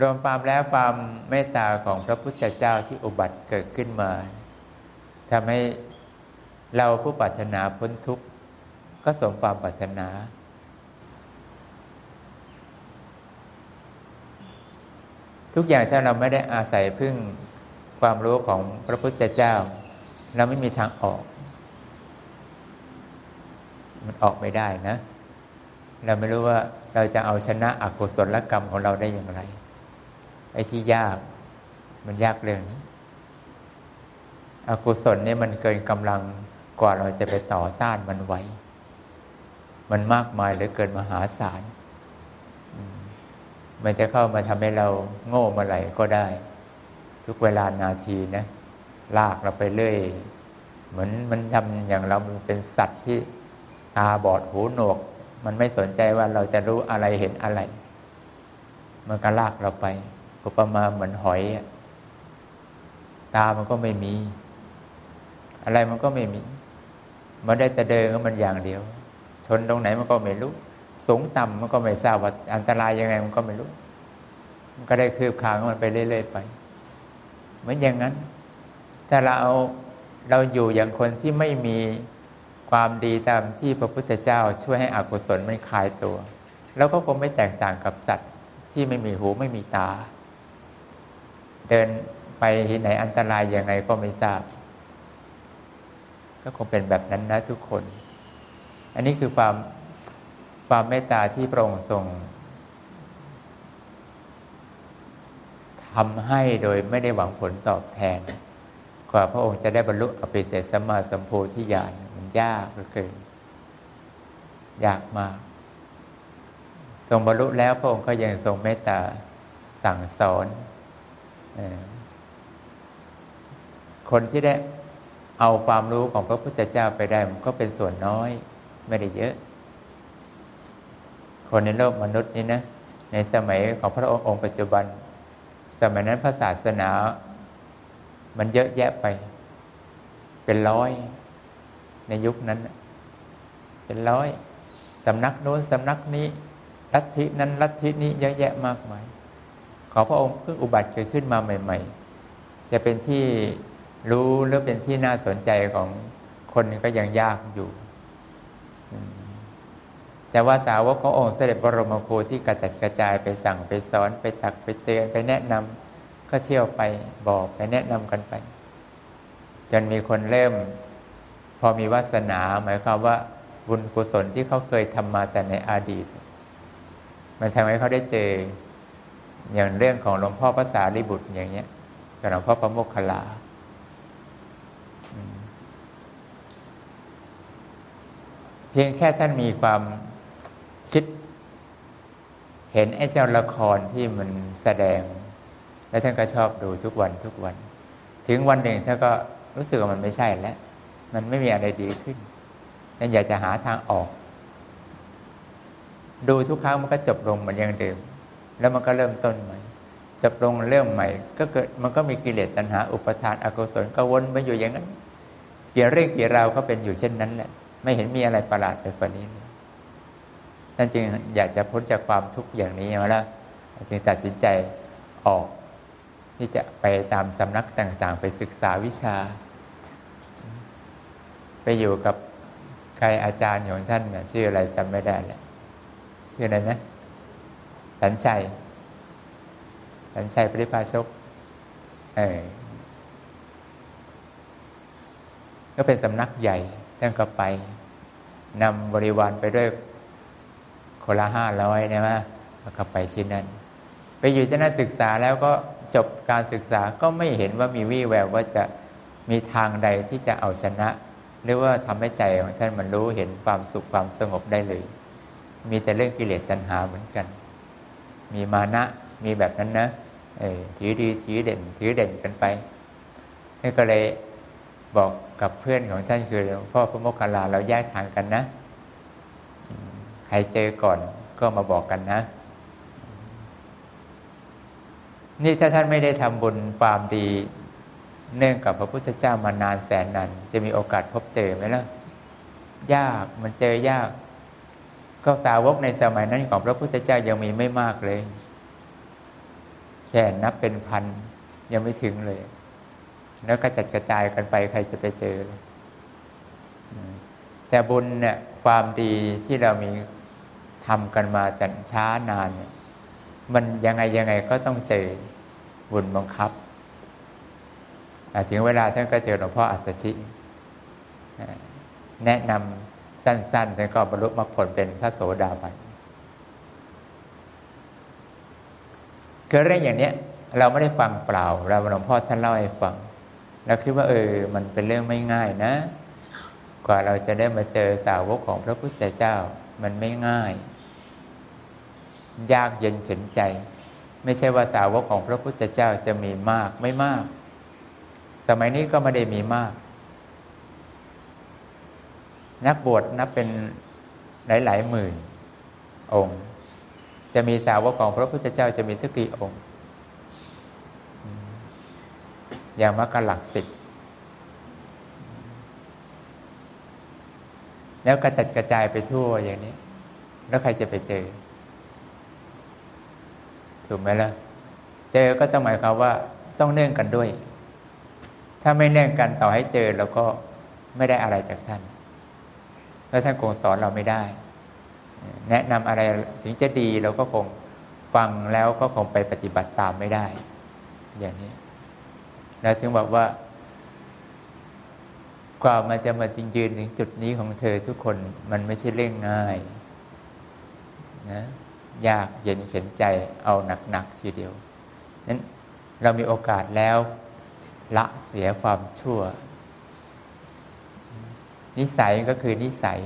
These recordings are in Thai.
รวมความแล้วความเมตตาของพระพุทธเจ้าที่อุบัติเกิดขึ้นมาทำให้เราผู้ปรารถนาพ้นทุกข์ก็สมความปรารถนา ทุกอย่างถ้าเราไม่ได้อาศัยพึ่งความรู้ของพระพุทธเจ้า เราไม่มีทางออก มันออกไม่ได้นะ เราไม่รู้ว่าเราจะเอาชนะอกุศลกรรมของเราได้อย่างไร ไอ้ที่ยาก มันยากเรื่องนี้ อกุศลเนี่ยมันเกินกำลังกว่าเราจะไปต่อต้านมันไว้ มันมากมายเหลือเกินมหาศาลมันจะเข้ามาทำให้เราโง่เมื่อไหร่ก็ได้ ทุกเวลานาทีนะลากเราไปเรื่อยเหมือนมันทำอย่างเราเป็นสัตว์ที่ตาบอดหูหนวก มันไม่สนใจว่าเราจะรู้อะไรเห็นอะไร มันก็ลากเราไป อุปมาเหมือนหอย ตามันก็ไม่มี อะไรมันก็ไม่มี มันได้แต่เดินก็มันอย่างเดียว ชนตรงไหนมันก็ไม่รู้ สูงต่ำมันก็ไม่ทราบว่าอันตรายยังไงมันก็ไม่รู้ มันก็ได้คืบคางมันไปเรื่อยๆไป เหมือนอย่างนั้น ถ้าเราเราอยู่อย่างคนที่ไม่มีความดีตามที่พระพุทธเจ้าช่วยให้อกุศลมันคลายตัวเราก็คงไม่แตกต่างกับสัตว์ที่ไม่มีหูไม่มีตา เดินไปที่ไหนอันตรายยังไงก็ไม่ทราบ ก็คงเป็นแบบนั้นนะทุกคน อันนี้คือความความเมตตาที่พระองค์ทรงทำให้โดยไม่ได้หวังผลตอบแทนกว่าพระองค์จะได้บรรลุอภิเศษสัมมาสัมโพธิญาณมันยากเหลือเกินยากมาก ทรงบรรลุแล้วพระองค์ก็ยังทรงเมตตาสั่งสอน คนที่ได้เอาความรู้ของพระพุทธเจ้าไปได้มันก็เป็นส่วนน้อยไม่ได้เยอะ คนในโลกมนุษย์นี้นะ ในสมัยของพระองค์องค์ปัจจุบัน สมัยนั้นพระศาสนา มันเยอะแยะไป เป็นร้อย ในยุคนั้น เป็นร้อยสำนักโน้นสำนักนี้ลัทธินั้นลัทธินี้เยอะแยะมากมาย ขอพระองค์เพิ่งอุบัติเกิดขึ้นมาใหม่ ๆ จะเป็นที่รู้หรือเป็นที่น่าสนใจของคนก็ยังยากอยู่ แต่ว่าสาวกขององค์เสด็จบรมโคที่กระจัดกระจายไปสั่งไปสอนไปตักไปเตือนไปแนะนำก็เที่ยวไปบอกไปแนะนำกันไป จนมีคนเริ่ม พอมีวาสนาหมายความว่าบุญกุศลที่เขาเคยทำมาแต่ในอดีต มันทำให้เขาได้เจอ อย่างเรื่องของหลวงพ่อภาษาลิบุตรอย่างเงี้ยกับหลวงพ่อพระโมคคัลลาพียงแค่ท่านมีความคิด เห็นไอ้เจ้าละครที่มันแสดง แล้วท่านก็ชอบดูทุกวันทุกวัน ถึงวันหนึ่งท่านก็รู้สึกว่ามันไม่ใช่แล้ว มันไม่มีอะไรดีขึ้นท่านอยากจะหาทางออก ดูทุกครั้งมันก็จบลงเหมือนอย่างเดิม แล้วมันก็เริ่มต้นใหม่จบลงเรื่องใหม่ ก็เกิดมันก็มีกิเลสตัณหา อุปทานอกุศลก็วนไปอยู่อย่างนั้นเกี่ยเรื่องเกี่ยราวก็เป็นอยู่เช่นนั้นแหละไม่เห็นมีอะไรประหลาดไปกว่านี้ท่านจึงอยากจะพ้นจากความทุกข์อย่างนี้มาแล้วจึงตัดสินใจออก ที่จะไปตามสำนักต่างๆ ไปศึกษาวิชา ไปอยู่กับใครอาจารย์ของท่านเนี่ยชื่ออะไรจำไม่ได้แหละชื่ออะไรนะ สัญชัย สัญชัยปริพาชกเออก็เป็นสำนักใหญ่ท่านก็ไปนำบริวารไปด้วยคนละห้าร้อยนะว่าแล้วก็ไปที่นั่น ไปอยู่ที่นั่นศึกษาแล้วก็จบการศึกษาก็ไม่เห็นว่ามีวี่แววว่าจะมีทางใดที่จะเอาชนะ หรือว่าทำให้ใจของท่านมันรู้เห็นความสุขความสงบได้เลย มีแต่เรื่องกิเลสตัณหาเหมือนกัน มีมานะ มีแบบนั้นนะถือดีถือเด่น ถือเด่นกันไปท่านก็เลยบอกกับเพื่อนของท่านคือหลวงพ่อพระโมคคัลลาเราแยกทางกันนะ ใครเจอก่อนก็มาบอกกันนะ นี่ถ้าท่านไม่ได้ทำบุญความดี เนื่องกับพระพุทธเจ้ามานานแสนนานจะมีโอกาสพบเจอไหมล่ะ ยากมันเจอยาก ก็สาวกในสมัยนั้นของพระพุทธเจ้ายังมีไม่มากเลย แค่นับเป็นพันยังไม่ถึงเลย แล้วก็จัดกระจายกันไปใครจะไปเจอ แต่บุญเนี่ยความดีที่เรามีทำกันมาจันช้านานเนี่ยมันยังไงยังไงก็ต้องเจอบุญบังคับถึงเวลาท่านก็เจอหลวงพ่ออัศชิ แนะนำ สั้นๆท่านก็บรรลุมรรคผลเป็นพระโสดาบันคือเรื่องอย่างนี้เราไม่ได้ฟังเปล่า เราหลวงพ่อท่านเล่าให้ฟังเราคิดว่าเออ มันเป็นเรื่องไม่ง่ายนะ กว่าเราจะได้มาเจอสาวกของพระพุทธเจ้า มันไม่ง่าย ยากเย็นเข็นใจ ไม่ใช่ว่าสาวกของพระพุทธเจ้าจะมีมากไม่มาก สมัยนี้ก็ไม่ได้มีมาก นักบวชนับเป็นหลายๆหมื่นองค์ จะมีสาวกของพระพุทธเจ้าจะมีสักกี่องค์ อย่างมากกหลักสิบแล้วกระจัดกระจายไปทั่วอย่างนี้ แล้วใครจะไปเจอ ถูกไหมล่ะ เจอก็ต้องหมายความว่าต้องเนื่องกันด้วย ถ้าไม่เนื่องกันต่อให้เจอเราก็ไม่ได้อะไรจากท่าน แล้วท่านคงสอนเราไม่ได้ แนะนำอะไรถึงจะดีเราก็คงฟังแล้วก็คงไปปฏิบัติตามไม่ได้ อย่างนี้ แล้วถึงบอกว่ากว่ามันจะมาจริงยืนถึงจุดนี้ของเธอทุกคนมันไม่ใช่เรื่องง่ายนะยากเย็นเข็นใจเอาหนักๆทีเดียวนั้นเรามีโอกาสแล้วละเสียความชั่ว นิสัยก็คือนิสัย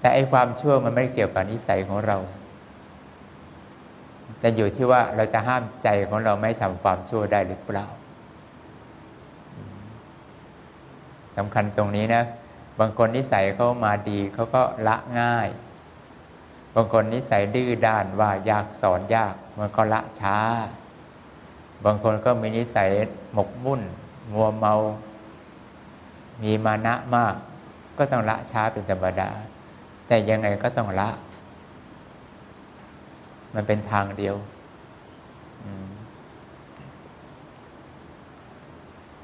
แต่ไอความชั่วมันไม่เกี่ยวกับนิสัยของเรา แต่อยู่ที่ว่าเราจะห้ามใจของเราไม่ทำความชั่วได้หรือเปล่าสำคัญตรงนี้นะ บางคนนิสัยเขามาดีเขาก็ละง่าย บางคนนิสัยดื้อด้านว่ายากสอนยากมันก็ละช้า บางคนก็มีนิสัยหมกมุ่น มัวเมา มีมานะมาก ก็ต้องละช้าเป็นธรรมดา แต่ยังไงก็ต้องละ มันเป็นทางเดียว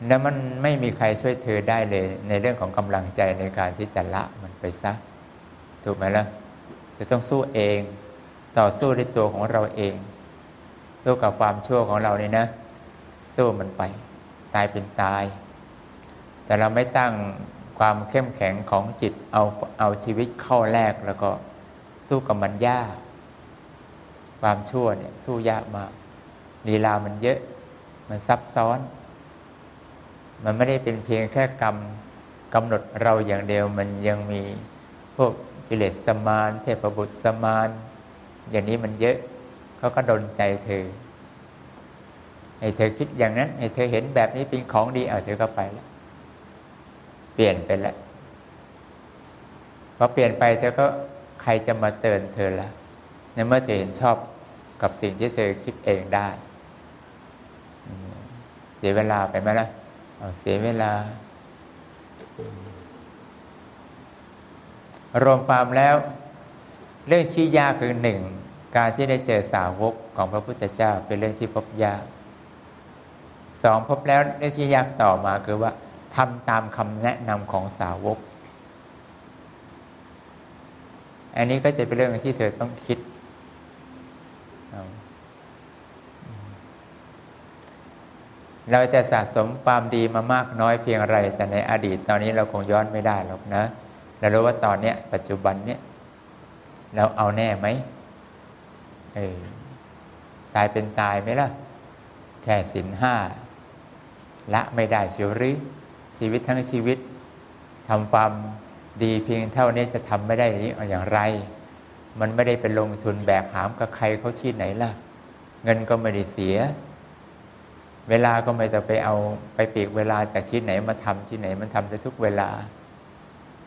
แล้วมันไม่มีใครช่วยเธอได้เลย ในเรื่องของกำลังใจในการที่จะละมันไปซะถูกไหมล่ะจะต้องสู้เอง ต่อสู้ด้วยตัวของเราเองสู้กับความชั่วของเรานี่นะ สู้มันไป ตายเป็นตาย แต่เราไม่ตั้งความเข้มแข็งของจิตเอาเอาชีวิตเข้าแรกแล้วก็สู้กับมันยากความชั่วเนี่ยสู้ยากมากลีลามันเยอะ มันซับซ้อน มันไม่ได้เป็นเพียงแค่กรรมกำหนดเราอย่างเดียวมันยังมีพวกกิเลสสมาน เทพบุตรสมาน อย่างนี้มันเยอะเขาก็ดนใจเธอให้เธอคิดอย่างนั้นให้เธอเห็นแบบนี้เป็นของดีเอาเธอก็ไปแล้ว เปลี่ยนไปแล้วพอเปลี่ยนไปเธอก็ใครจะมาเตือนเธอละในเมื่อเธอเห็นชอบกับสิ่งที่เธอคิดเองได้ เสียเวลาไปไหมล่ะเสียเวลา รวมความแล้ว เรื่องที่ยากคือหนึ่งการที่ได้เจอสาวกของพระพุทธเจ้าเป็นเรื่องที่พบยากสองพบแล้วเรื่องที่ยากต่อมาคือว่า ทำตามคำแนะนำของสาวก อันนี้ก็จะเป็นเรื่องที่เธอต้องคิด เราจะสะสมความดีมามากน้อยเพียงไรแต่ในอดีต ตอนนี้เราคงย้อนไม่ได้หรอกนะ เรารู้ว่าตอนเนี้ย ปัจจุบันเนี้ยเราเอาแน่ไหมเออตายเป็นตายไหมล่ะ แค่สินห้าละไม่ได้เชียวหรือ ชีวิตทั้งชีวิตทำความดีเพียงเท่านี้จะทำไม่ได้นี้อย่างไร มันไม่ได้เป็นลงทุนแบกหามกับใครเขาที่ไหนล่ะ เงินก็ไม่ได้เสีย เวลาก็ไม่จะไปเอาไปปีกเวลาจากที่ไหนมาทำที่ไหนมันทำได้ทุกเวลา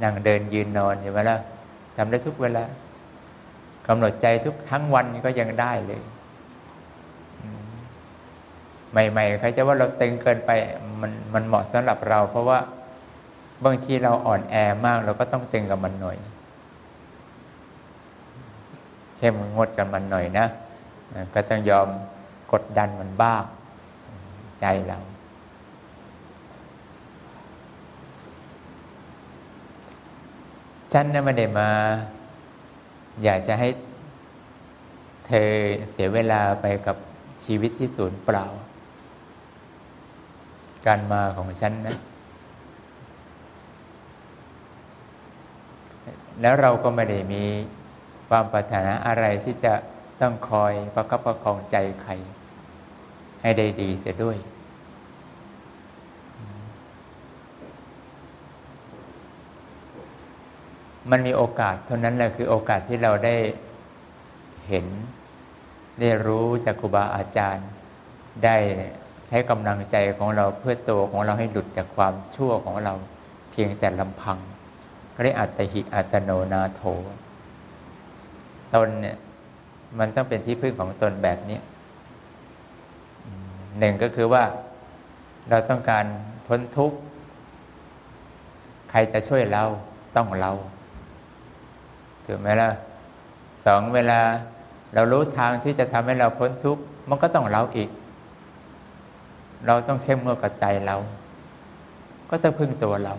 นั่งเดินยืนนอนเห็นไหมล่ะทำได้ทุกเวลากำหนดใจทุกทั้งวันก็ยังได้เลย ใหม่ๆใครจะว่าเราตึงเกินไปมันมันเหมาะสำหรับเรา เพราะว่าบางทีเราอ่อนแอมากเราก็ต้องตึงกับมันหน่อยเข้มงดกับมันหน่อยนะก็ต้องยอมกดดันมันบ้างใจเราฉันน่ะไม่ได้มา อยากจะให้เธอเสียเวลาไปกับชีวิตที่สูญเปล่า การมาของฉันนะ แล้วเราก็ไม่ได้มีความปรารถนาอะไรที่จะต้องคอยประคับประคองใจใคร ให้ได้ดีเสียด้วย มันมีโอกาสเท่านั้นแหละคือโอกาสที่เราได้เห็น ได้รู้จากครูบาอาจารย์ได้ ใช้กำลังใจของเราเพื่อตัวของเราให้หลุดจากความชั่วของเราเพียงแต่ลำพังเรียกอัตหิอัตโนนาโถ ตนเนี่ยมันต้องเป็นที่พึ่งของตนแบบนี้หนึ่งก็คือว่าเราต้องการพ้นทุกข์ ใครจะช่วยเราต้องเราถูกไหมล่ะสองเวลาเรารู้ทางที่จะทำให้เราพ้นทุกข์ มันก็ต้องเราอีก เราต้องเข้มงวดกับใจเรา ก็ต้องพึ่งตัวเรา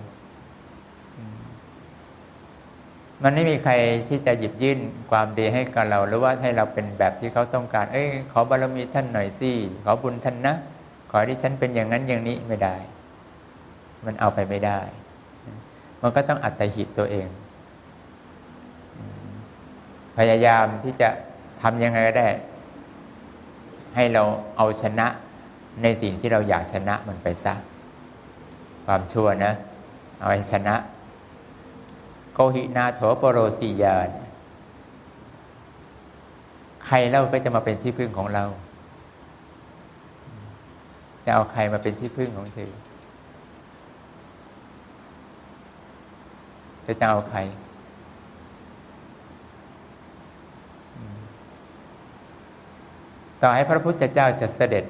มันไม่มีใครที่จะหยิบยื่นความดีให้กับเรา หรือว่าให้เราเป็นแบบที่เขาต้องการ เอ้ยขอบารมีท่านหน่อยสิขอบุญท่านนะ ขอที่ฉันเป็นอย่างนั้นอย่างนี้ไม่ได้ มันเอาไปไม่ได้ มันก็ต้องอัตหิตตัวเอง พยายามที่จะทำยังไงก็ได้ ให้เราเอาชนะ ในสิ่งที่เราอยากชนะมันไปซะ ความชั่วนะ เอาให้ชนะ โกหินาโถปโรสียาใครเล่าก็จะมาเป็นที่พึ่งของเรา จะเอาใครมาเป็นที่พึ่งของเธอจะจะเอาใคร ต่อให้พระพุทธเจ้าจะเสด็จ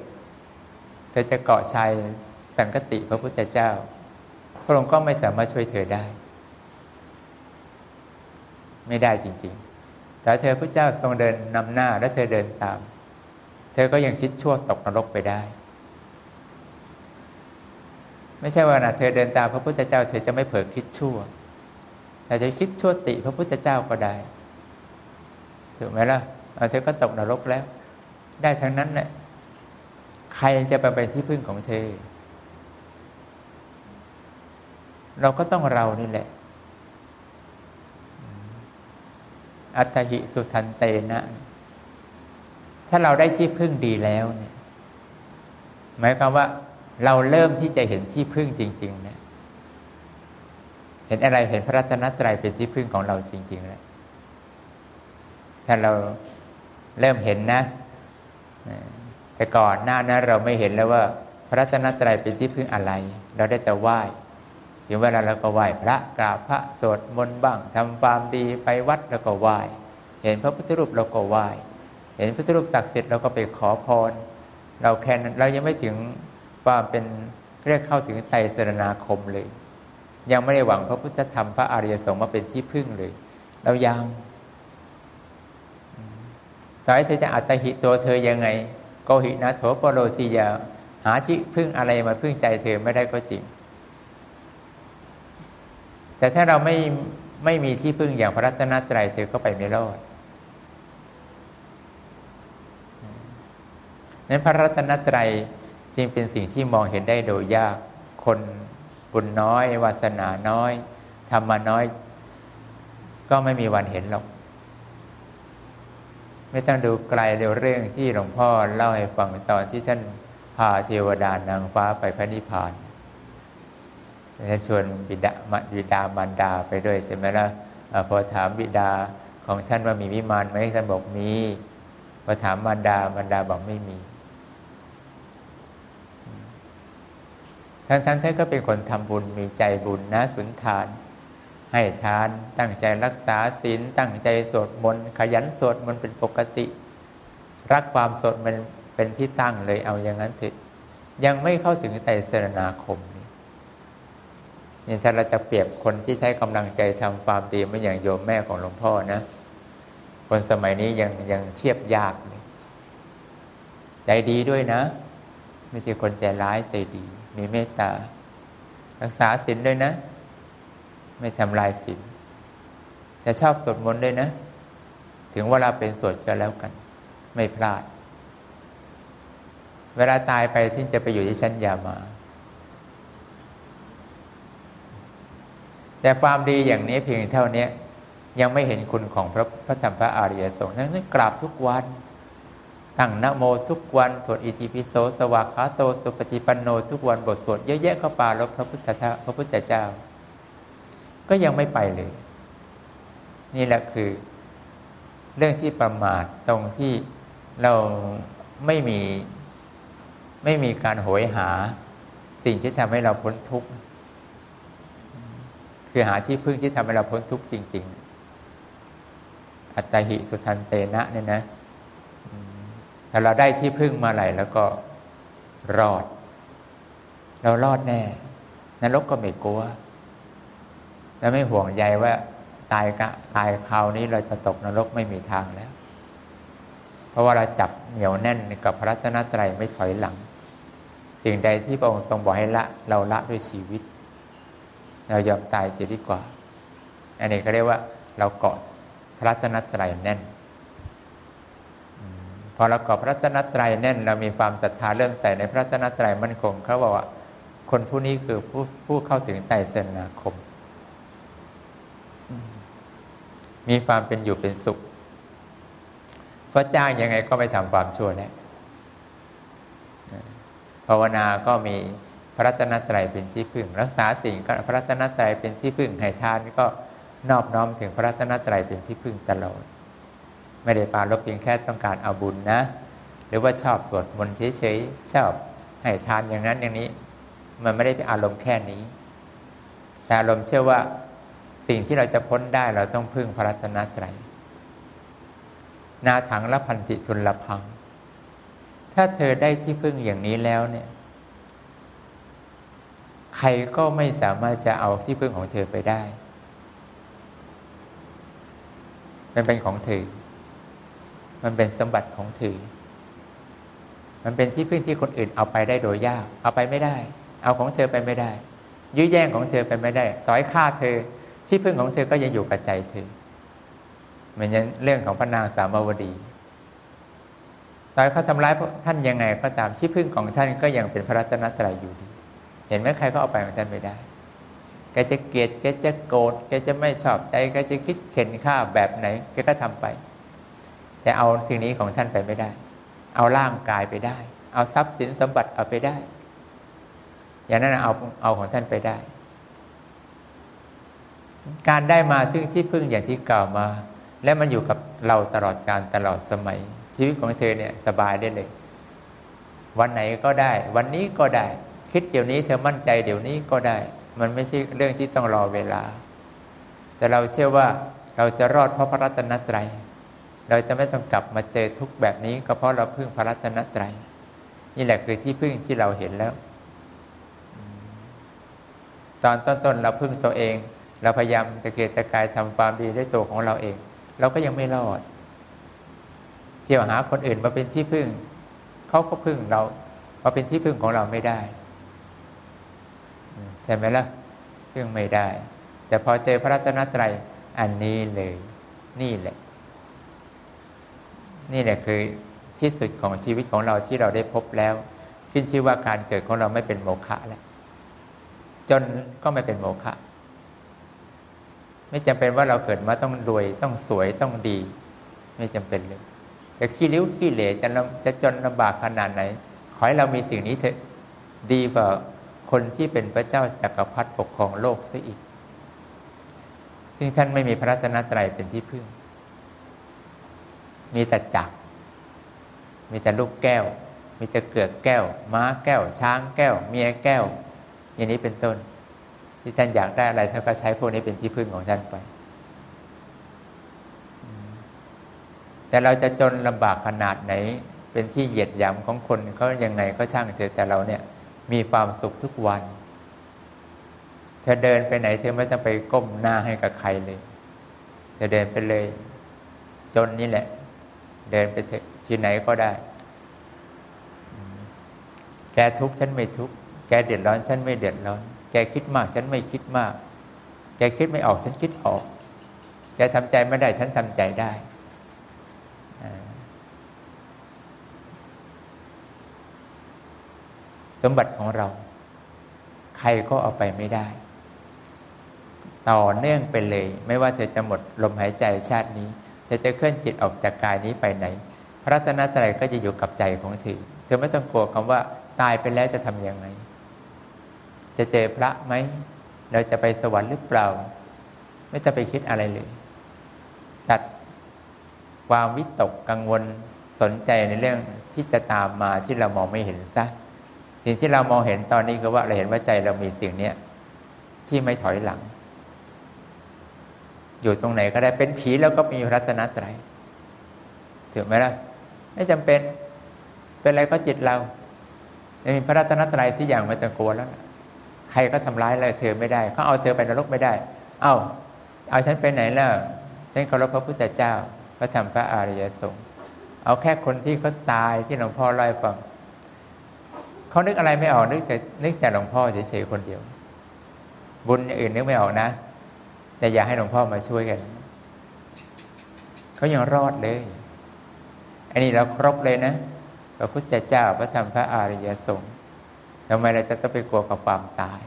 เธอจะเกาะชายสังกติพระพุทธเจ้า พระองค์ก็ไม่สามารถช่วยเธอได้ ไม่ได้จริง ๆ แต่เธอพระเจ้าทรงเดินนำหน้าและเธอเดินตาม เธอก็ยังคิดชั่วตกนรกไปได้ ไม่ใช่ว่านะเธอเดินตามพระพุทธเจ้า เธอจะไม่เผลอคิดชั่วแต่จะคิดชั่วติพระพุทธเจ้าก็ได้ถูกไหมล่ะเธอก็ตกนรกแล้ว ได้ทั้งนั้นแหละ ใครจะไปเป็นที่พึ่งของเธอ เราก็ต้องเรานี่แหละ อัตหิสุทันเตนะ ถ้าเราได้ที่พึ่งดีแล้วเนี่ย หมายความว่า เราเริ่มที่จะเห็นที่พึ่งจริง ๆ เนี่ย เห็นอะไรเห็นพระรัตนตรัยเป็นที่พึ่งของเราจริง ๆ แล้ว ถ้าเราเริ่มเห็นนะ แต่ก่อนหน้านั้นเราไม่เห็นแล้วว่า พระรัตนตรัยเป็นที่พึ่งอะไร เราได้แต่ไหว้ถึงเวลาเราก็ไหว้พระกราบพระสวดมนต์บ้างทำความดีไปวัดแล้วก็ไหว้ เห็นพระพุทธรูปเราก็ไหว้ เห็นพระพุทธรูปศักดิ์สิทธิ์เราก็ไปขอพร เราแค่นั้นเรายังไม่ถึงความเป็นเรียกเข้าถึงไตรสรณาคมเลย ยังไม่ได้หวังพระพุทธธรรมพระอริยสงฆ์มาเป็นที่พึ่งเลย เรายังต่อให้เธอจะอัตหิตัวเธอยังไง กหินะโถปโรสียา หาที่พึ่งอะไรมาพึ่งใจเธอไม่ได้ก็จริง แต่ถ้าเราไม่ไม่มีที่พึ่งอย่างพระรัตนตรัยเธอก็ไปไม่รอดนั้นพระรัตนตรัยจึงเป็นสิ่งที่มองเห็นได้โดยยาก คนบุญน้อย วาสนาน้อยธรรมน้อย ก็ไม่มีวันเห็นหรอก ไม่ต้องดูไกลเร็วเรื่องที่หลวงพ่อเล่าให้ฟังตอนที่ท่านพาเทวดานางฟ้าไปพระนิพพานท่านชวนบิดาบิดามารดาไปด้วยใช่ไหมล่ะพอถามบิดาของท่านว่ามีวิมานไหมท่านบอกมีพอถามมารดามารดาบอกไม่มีท่านท่านท่านก็เป็นคนทำบุญมีใจบุญนะสุนทาน ให้ทานตั้งใจรักษาศีลตั้งใจสวดมนต์ขยันสวดมนต์เป็นปกติ รักความสดมันเป็นที่ตั้งเลยเอาอย่างนั้นเถอะยังไม่เข้าถึงใจเสรนาคมนี่นี่ถ้าเราจะเปรียบคนที่ใช้กำลังใจทำความดีไม่อย่างโยมแม่ของหลวงพ่อนะ คนสมัยนี้ยังยังเทียบยากเลย ใจดีด้วยนะ ไม่ใช่คนใจร้ายใจดี มีเมตตา รักษาศีลด้วยนะ ไม่ทำลายศีลจะชอบสวดมนต์ด้วยนะ ถึงเวลาเป็นสวดก็แล้วกัน ไม่พลาด เวลาตายไปที่จะไปอยู่ที่ชั้นยามา แต่ความดีอย่างนี้เพียงเท่านี้ยังไม่เห็นคุณของพระพระธรรมพระอริยสงฆ์นั้นกราบทุกวันตั้งนโมทุกวันสวดอิติปิโสสวากขาโต สุปฏิปันโน ทุกวันบทสวดเยอะแยะเข้าป่าล้วพระพุทธเจ้าพระพุทธเจ้า ก็ยังไม่ไปเลย นี่แหละคือ เรื่องที่ประมาทตรงที่เราไม่มีไม่มีการโหยหา สิ่งที่ทำให้เราพ้นทุกข์คือหาที่พึ่งที่ทำให้เราพ้นทุกข์จริง ๆ อัตหิสุทันเตนะเนี่ยนะถ้าเราได้ที่พึ่งมาไหลแล้วก็รอด เรารอดแน่ นรกก็ไม่กลัว แล้วไม่ห่วงใยว่าตายกะตายคราวนี้เราจะตกนรกไม่มีทางแล้ว เพราะว่าเราจับเหนียวแน่นกับพระรัตนตรัยไม่ถอยหลัง สิ่งใดที่พระองค์ทรงบอกให้ละเราละด้วยชีวิต เรายอมตายเสียดีกว่า อันนี้ก็เรียกว่าเราเกาะพระรัตนตรัยแน่นพอเราเกอบพระรัตนตรัยแน่น เรามีความศรัทธาเริ่มใส่ในพระรัตนตรัยมั่นคงเขาบอกว่าคนผู้นี้คือผู้ผู้เข้าถึงไตรสนาคม มีความเป็นอยู่เป็นสุขเพราะจ้างยังไงก็ไม่ทำความชั่วแน่ภาวนาก็มีพระรัตนตรัยเป็นที่พึ่ง รักษาสิ่งก็พระรัตนตรัยเป็นที่พึ่งให้ทานก็นอบน้อมถึงพระรัตนตรัยเป็นที่พึ่งตลอด ไม่ได้ปาลบเพียงแค่ต้องการเอาบุญนะ หรือว่าชอบสวดมนต์เฉยๆชอบให้ทานอย่างนั้นอย่างนี้ มันไม่ได้เป็นอารมณ์แค่นี้ แต่อารมณ์เชื่อว่า สิ่งที่เราจะพ้นได้เราต้องพึ่งพระรัตนตรัยนาถังละพันจิทุนละพัง ถ้าเธอได้ที่พึ่งอย่างนี้แล้วเนี่ย ใครก็ไม่สามารถจะเอาที่พึ่งของเธอไปได้ มันเป็นของเธอ มันเป็นสมบัติของเธอ มันเป็นที่พึ่งที่คนอื่นเอาไปได้โดยยาก เอาไปไม่ได้ เอาของเธอไปไม่ได้ ยื้อแย่งของเธอไปไม่ได้ ต่อยฆ่าเธอ ที่พึ่งของเธอก็ยังอยู่กับใจเธอเหมือนเรื่องของพระนางสามาวดีตอยเขาทำร้ายท่านยังไงก็ตามที่พึ่งของท่านก็ยังเป็นพระรัตนตรัยอยู่ดี เห็นไหมใครก็เอาไปของท่านไม่ได้แกจะเกลียดแกจะโกรธแกจะไม่ชอบใจแกจะคิดเข็นฆ่าแบบไหนแกก็ทำไป แต่เอาสิ่งนี้ของท่านไปไม่ได้ เอาร่างกายไปได้ เอาทรัพย์สินสมบัติเอาไปได้ อย่างนั้นเอาเอาของท่านไปได้ การได้มาซึ่งที่พึ่งอย่างที่กล่าวมา และมันอยู่กับเราตลอดการตลอดสมัย ชีวิตของเธอเนี่ยสบายได้เลย วันไหนก็ได้ วันนี้ก็ได้ คิดเดี๋ยวนี้เธอมั่นใจเดี๋ยวนี้ก็ได้ มันไม่ใช่เรื่องที่ต้องรอเวลา แต่เราเชื่อว่าเราจะรอดเพราะพระรัตนตรัย เราจะไม่ต้องกลับมาเจอทุกแบบนี้ก็เพราะเราพึ่งพระรัตนตรัย นี่แหละคือที่พึ่งที่เราเห็นแล้ว ตอนต้นๆเราพึ่งตัวเอง เราพยายามจะเกียรตะกายทำความดีด้วยตัวของเราเอง เราก็ยังไม่รอด เที่ยวหาคนอื่นมาเป็นที่พึ่ง เขาก็พึ่งเรามาเป็นที่พึ่งของเราไม่ได้ใช่ไหมล่ะพึ่งไม่ได้ แต่พอเจอพระรัตนตรัยอันนี้เลย นี่แหละ นี่แหละคือที่สุดของชีวิตของเราที่เราได้พบแล้ว ขึ้นชื่อว่าการเกิดของเราไม่เป็นโมฆะแล้วจนก็ไม่เป็นโมฆะ ไม่จำเป็นว่าเราเกิดมาต้องรวยต้องสวยต้องดี ไม่จำเป็นเลยจะขี้ริ้วขี้เหร่จะจะจนลำบากขนาดไหน ขอให้เรามีสิ่งนี้เถอะดีกว่าคนที่เป็นพระเจ้าจักรพรรดิปกครองโลกซะอีก ซึ่งท่านไม่มีพระรัตนตรัยเป็นที่พึ่ง มีแต่จักมีแต่ลูกแก้ว มีแต่เกือกแก้ว ม้าแก้ว ช้างแก้ว เมียแก้ว อย่างนี้เป็นต้น ที่ท่านอยากได้อะไรท่านก็ใช้พวกนี้เป็นที่พึ่งของท่านไป แต่เราจะจนลำบากขนาดไหน เป็นที่เหยียดหยามของคนเขายังไงก็ช่างเถอะแต่เราเนี่ยมีความสุขทุกวันเธอเดินไปไหนเธอไม่ต้องไปก้มหน้าให้กับใครเลยเธอเดินไปเลย จนนี่แหละ เดินไปที่ไหนก็ได้ แกทุกข์ฉันไม่ทุกข์แกเดือดร้อนฉันไม่เดือดร้อน แกคิดมาก ฉันไม่คิดมาก แกคิดไม่ออก ฉันคิดออก แกทำใจไม่ได้ ฉันทำใจได้ สมบัติของเรา ใครก็เอาไปไม่ได้ ต่อเนื่องไปเลย ไม่ว่าเธอจะหมดลมหายใจชาตินี้เธอจะเคลื่อนจิตออกจากกายนี้ไปไหน พระรัตนตรัยก็จะอยู่กับใจของเธอเธอไม่ต้องกลัวคำว่า ตายไปแล้วจะทำยังไง จะเจอพระไหม เราจะไปสวรรค์หรือเปล่า ไม่จะไปคิดอะไรเลยตัดความวิตกกังวลสนใจในเรื่องที่จะตามมาที่เรามองไม่เห็นซะสิ่งที่เรามองเห็นตอนนี้คือว่าเราเห็นว่าใจเรามีสิ่งเนี้ยที่ไม่ถอยหลัง อยู่ตรงไหนก็ได้เป็นผีแล้วก็มีรัตนตรัยถูกไหมล่ะไม่จำเป็นเป็นอะไรก็จิตเราจะมีพระรัตนตรัยสิอย่างมันจะกลัวแล้ว ใครก็ทำร้ายอะไรเธอไม่ได้เขาเอาเธอไปนรกไม่ได้ เอา้าเอาฉันไปไหนล่ะฉันเคารพพระพุทธเจ้าพระธรรมพระอริยสงฆ์เอาแค่คนที่เขาตายที่หลวงพ่อเล่าฟังเขานึกอะไรไม่ออกนึกแต่นึกแต่หลวงพ่อเฉยๆคนเดียว บุญอื่นนึกไม่ออกนะ แต่อยากให้หลวงพ่อมาช่วยกันเขายังรอดเลย อันนี้เราครบเลยนะพระพุทธเจ้าพระธรรมพระอริยสงฆ์ ทำไมเราจะต้องไปกลัวกับความตาย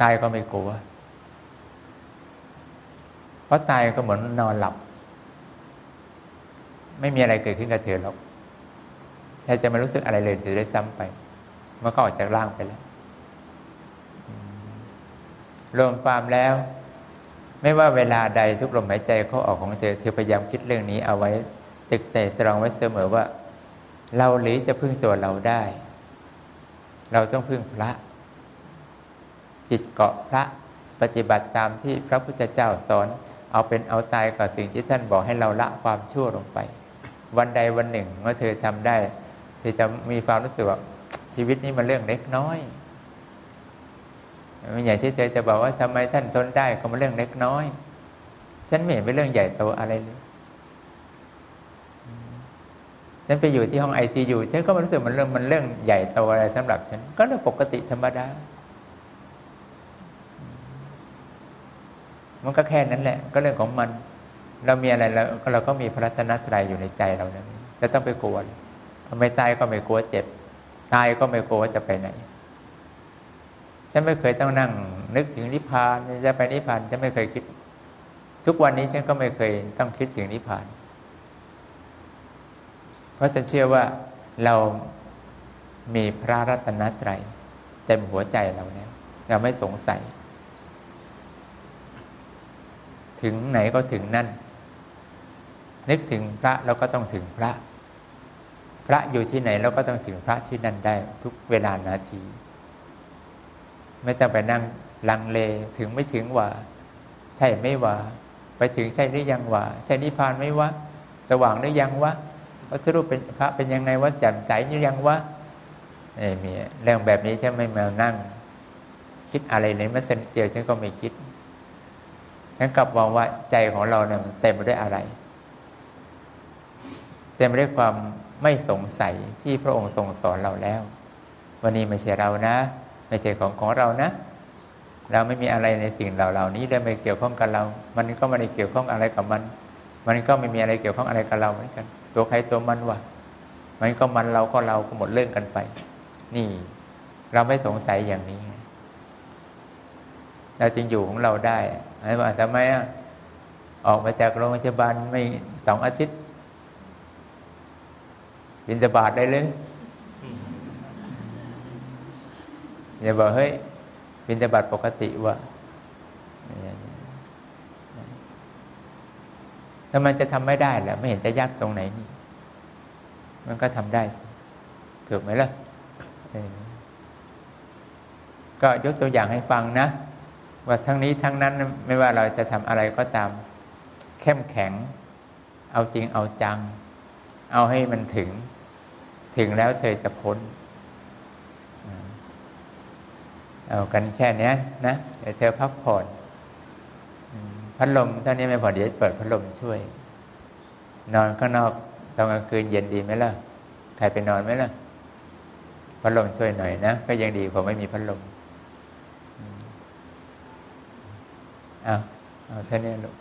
ตายก็ไม่กลัว เพราะตายก็เหมือนนอนหลับ ไม่มีอะไรเกิดขึ้นกับเธอหรอกเธอจะไม่รู้สึกอะไรเลยจะได้ซ้ำไป เมันก็ออกจากร่างไปแล้ว รวมความแล้ว ไม่ว่าเวลาใดทุกลมหายใจเขาออกของเธอ เธอพยายามคิดเรื่องนี้เอาไว้ตึกแต่ตรองไว้เสมอว่า เราหรือจะพึ่งตัวเราได้ เราต้องพึ่งพระ จิตเกาะพระปฏิบัติตามที่พระพุทธเจ้าสอน เอาเป็นเอาตายกับสิ่งที่ท่านบอกให้เราละความชั่วลงไป วันใดวันหนึ่งเมื่อเธอทำได้ เธอจะมีความรู้สึกว่าชีวิตนี้มันเรื่องเล็กน้อยไม่อย่างที่เธอจะบอกว่าทำไมท่านทนได้ก็มันเรื่องเล็กน้อย ฉันไม่เห็นเป็นเรื่องใหญ่โตอะไรเลย ฉันไปอยู่ที่ห้องไอซียูฉันก็รู้สึกมันเรื่องมันเรื่องใหญ่โตอะไรสำหรับฉันก็เรื่องปกติธรรมดา มันก็แค่นั้นแหละ ก็เรื่องของมัน เรามีอะไรแล้วเราก็มีพระรัตนตรัยอยู่ในใจเราแล้วจะต้องไปกลัวไม่ตายก็ไม่กลัวเจ็บ ตายก็ไม่กลัวว่าจะไปไหน ฉันไม่เคยต้องนั่ง นึกถึงนิพพานจะไปนิพพานฉันไม่เคยคิด ทุกวันนี้ฉันก็ไม่เคยต้องคิดถึงนิพพาน เพราะจะเชื่อว่าเรามีพระรัตนตรัยเต็มหัวใจเราแล้วเราไม่สงสัย ถึงไหนก็ถึงนั่น นึกถึงพระเราก็ต้องถึงพระ พระอยู่ที่ไหนเราก็ต้องถึงพระที่นั่นได้ ทุกเวลานาที ไม่ต้องไปนั่งลังเลถึงไม่ถึงว่า ใช่ไม่ว่า ไปถึงใช่หรือยังว่า ใช่นิพพานไม่ว่า สว่างหรือยังวะ พระรูปเป็นพระเป็นยังไงวะแจ่มใสยังวะไม่มีเรื่องแบบนี้ฉันไม่มานั่ง คิดอะไรเลยมาสนิทเดียวฉันก็ไม่คิดฉันกลับมองว่าใจของเราเนี่ยมันเต็มไปด้วยอะไร เต็มไปด้วยความไม่สงสัยที่พระองค์ทรงสอนเราแล้ว วันนี้ไม่ใช่เรานะ ไม่ใช่ของของเรานะ เราไม่มีอะไรในสิ่งเหล่าเหล่านี้ได้ไม่เกี่ยวข้องกับเรา มันก็ไม่ได้เกี่ยวข้องอะไรกับมัน มันก็ไม่มีอะไรเกี่ยวข้องอะไรกับเราเหมือนกัน ตัวใครตัวมันวะมันก็มันเราก็เราก็หมดเรื่องกันไป นี่ เราไม่สงสัยอย่างนี้ เราจึงอยู่ของเราได้ไอ้ว่าทำไมอะออกมาจากโรงพยาบาลไม่สองอาทิตย์บินจะบาทได้เลยอย่าบอกเฮ้ยบินจะบาทปกติวะ ทำไมจะทำไม่ได้ล่ะไม่เห็นจะยากตรงไหนนี่ มันก็ทำได้สิถูกไหมล่ะก็ยกตัวอย่างให้ฟังนะ ว่าทั้งนี้ทั้งนั้นไม่ว่าเราจะทำอะไรก็ตาม เข้มแข็ง เอาจริงเอาจัง เอาให้มันถึง ถึงแล้วเธอจะพ้นเอากันแค่นี้นะ เดี๋ยวเธอพักผ่อน พัดลมเท่านี้ไม่พอเดี๋ยวเปิดพัดลมช่วย นอนข้างนอกตอนกลางคืนเย็นดีไหมล่ะใครไปนอนไหมล่ะพัดลมช่วยหน่อยนะก็ยังดีกว่าไม่มีพัดลมอ้าวเอาเท่านี้ลูก